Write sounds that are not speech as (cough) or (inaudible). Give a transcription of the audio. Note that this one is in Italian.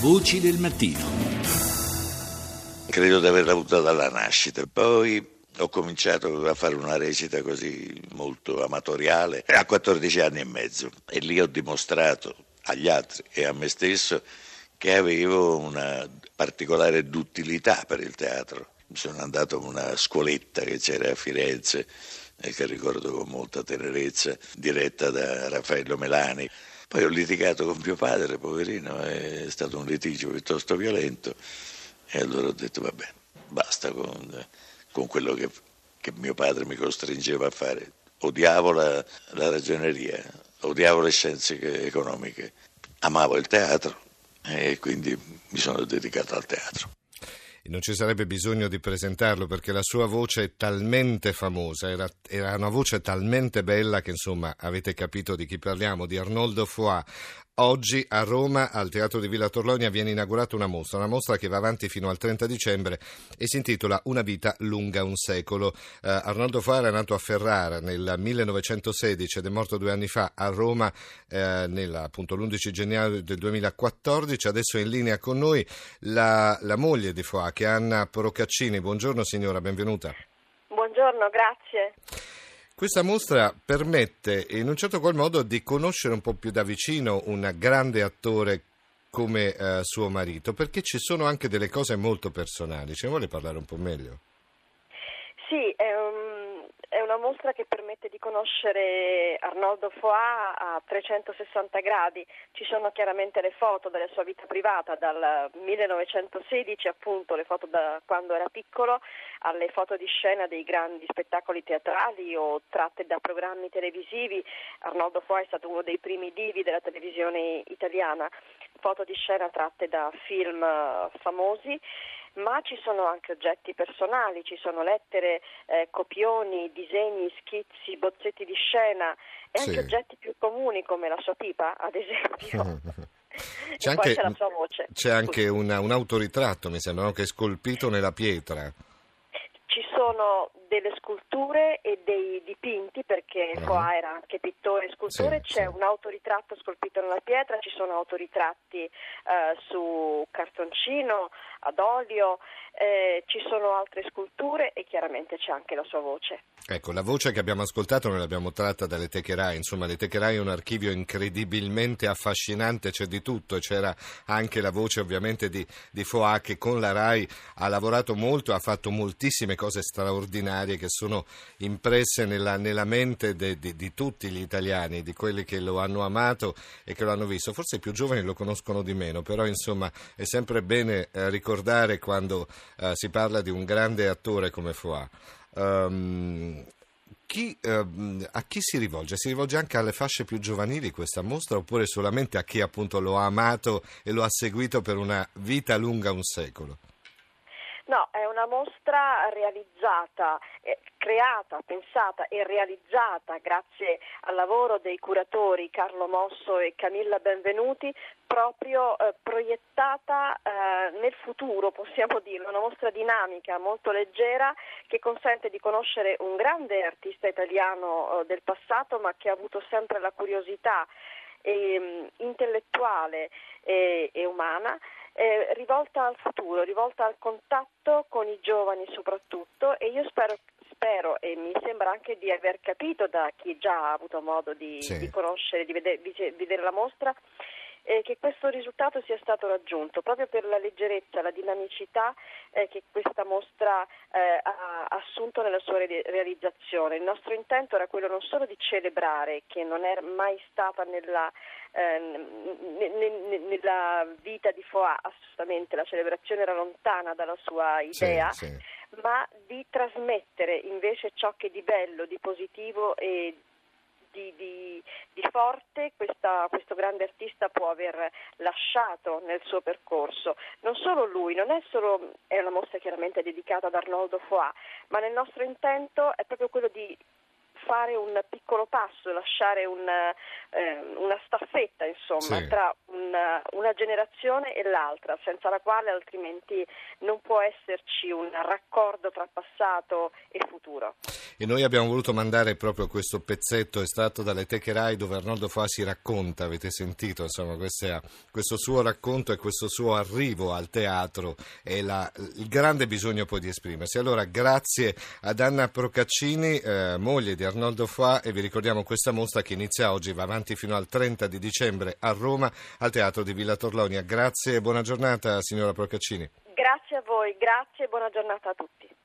Voci del mattino. Credo di averla avuta dalla nascita. Poi ho cominciato a fare una recita così molto amatoriale a 14 anni e mezzo e lì ho dimostrato agli altri e a me stesso che avevo una particolare duttilità per il teatro. Sono andato a una scuoletta che c'era a Firenze e che ricordo con molta tenerezza, diretta da Raffaello Melani. Poi ho litigato con mio padre, poverino, è stato un litigio piuttosto violento e allora ho detto va bene, basta con, con quello che, che, mio padre mi costringeva a fare. Odiavo la, la ragioneria, odiavo le scienze economiche, amavo il teatro e quindi mi sono dedicato al teatro non ci sarebbe bisogno di presentarlo perché la sua voce è talmente famosa, era, era, una voce talmente bella che insomma avete capito di chi parliamo, di Arnoldo Foà. Oggi a Roma, al Teatro di Villa Torlonia, viene inaugurata una mostra, una mostra che va avanti fino al 30 dicembre e si intitola Una vita lunga un secolo. Eh, Arnoldo Foà era nato a Ferrara nel 1916 ed è morto due anni fa a Roma eh, nella, appunto, l'11 gennaio del 2014. Adesso è in linea con noi la, la moglie di Foà, che è Anna Procaccini. Buongiorno signora, benvenuta. Buongiorno, grazie. Questa mostra permette in un certo qual modo di conoscere un po' più da vicino un grande attore come eh, suo marito, perché ci sono anche delle cose molto personali. Ce ne vuole parlare un po' meglio? È una mostra che permette di conoscere Arnoldo Foà a 360 gradi. Ci sono chiaramente le foto della sua vita privata dal 1916, appunto le foto da quando era piccolo, alle foto di scena dei grandi spettacoli teatrali o tratte da programmi televisivi. Arnoldo Foà è stato uno dei primi divi della televisione italiana. Foto di scena tratte da film eh, famosi ma ci sono anche oggetti personali, ci sono lettere, eh, copioni, disegni, schizzi, bozzetti di scena e sì. anche oggetti più comuni come la sua pipa, ad esempio. (laughs) c'è, anche, c'è, c'è anche una, un autoritratto, mi sembra, no? che è scolpito nella pietra. Ci sono delle sculture e dei dipinti, perché uh-huh. Foà era anche pittore e scultore, sì, c'è sì. un autoritratto scolpito nella pietra, ci sono autoritratti eh, su cartoncino, ad olio, eh, ci sono altre sculture e chiaramente c'è anche la sua voce. Ecco, la voce che abbiamo ascoltato noi l'abbiamo tratta dalle Techerai, insomma le Techerai è un archivio incredibilmente affascinante, c'è di tutto, c'era anche la voce ovviamente di, di Foà che con la RAI ha lavorato molto, ha fatto moltissime cose straordinarie che sono impresse nella, nella mente de, de, di tutti gli italiani, di quelli che lo hanno amato e che lo hanno visto. Forse i più giovani lo conoscono di meno, però insomma è sempre bene eh, ricordare quando eh, si parla di un grande attore come Foà. Um, chi, eh, a chi si rivolge? Si rivolge anche alle fasce più giovanili questa mostra oppure solamente a chi appunto lo ha amato e lo ha seguito per una vita lunga un secolo? No, è una mostra realizzata, eh, creata, pensata e realizzata grazie al lavoro dei curatori Carlo Mosso e Camilla Benvenuti, proprio eh, proiettata eh, nel futuro, possiamo dirlo, una mostra dinamica, molto leggera, che consente di conoscere un grande artista italiano eh, del passato, ma che ha avuto sempre la curiosità eh, intellettuale e, e umana eh, rivolta al futuro, rivolta al contatto con i giovani soprattutto e io spero, spero e mi sembra anche di aver capito da chi già ha avuto modo di, sì. di conoscere, di vedere, di vedere la mostra, eh, che questo risultato sia stato raggiunto proprio per la leggerezza, la dinamicità eh, che questa mostra eh, ha assunto nella sua re- realizzazione. Il nostro intento era quello non solo di celebrare, che non è mai stata nella, n- n- nella vita di Foà, assolutamente, la celebrazione era lontana dalla sua idea. Sì, sì ma di trasmettere invece ciò che di bello, di positivo e di, di, di forte questa, questo grande artista può aver lasciato nel suo percorso. Non solo lui, non è solo è una mostra chiaramente dedicata ad Arnoldo Foà, ma nel nostro intento è proprio quello di fare un piccolo passo, lasciare un, eh, una staffetta insomma, sì. tra una, una generazione e l'altra, senza la quale altrimenti non può esserci un raccordo tra passato e futuro. E noi abbiamo voluto mandare proprio questo pezzetto estratto dalle Teche Rai dove Arnoldo Foa si racconta, avete sentito, insomma, questo, questo suo racconto e questo suo arrivo al teatro e la, il grande bisogno poi di esprimersi. Allora, grazie ad Anna Procaccini, eh, moglie di Arnoldo Foa, e vi ricordiamo questa mostra che inizia oggi, va avanti fino al 30 di dicembre a Roma, al Teatro di Villa Torlonia. Grazie e buona giornata, signora Procaccini. Grazie a voi, grazie e buona giornata a tutti.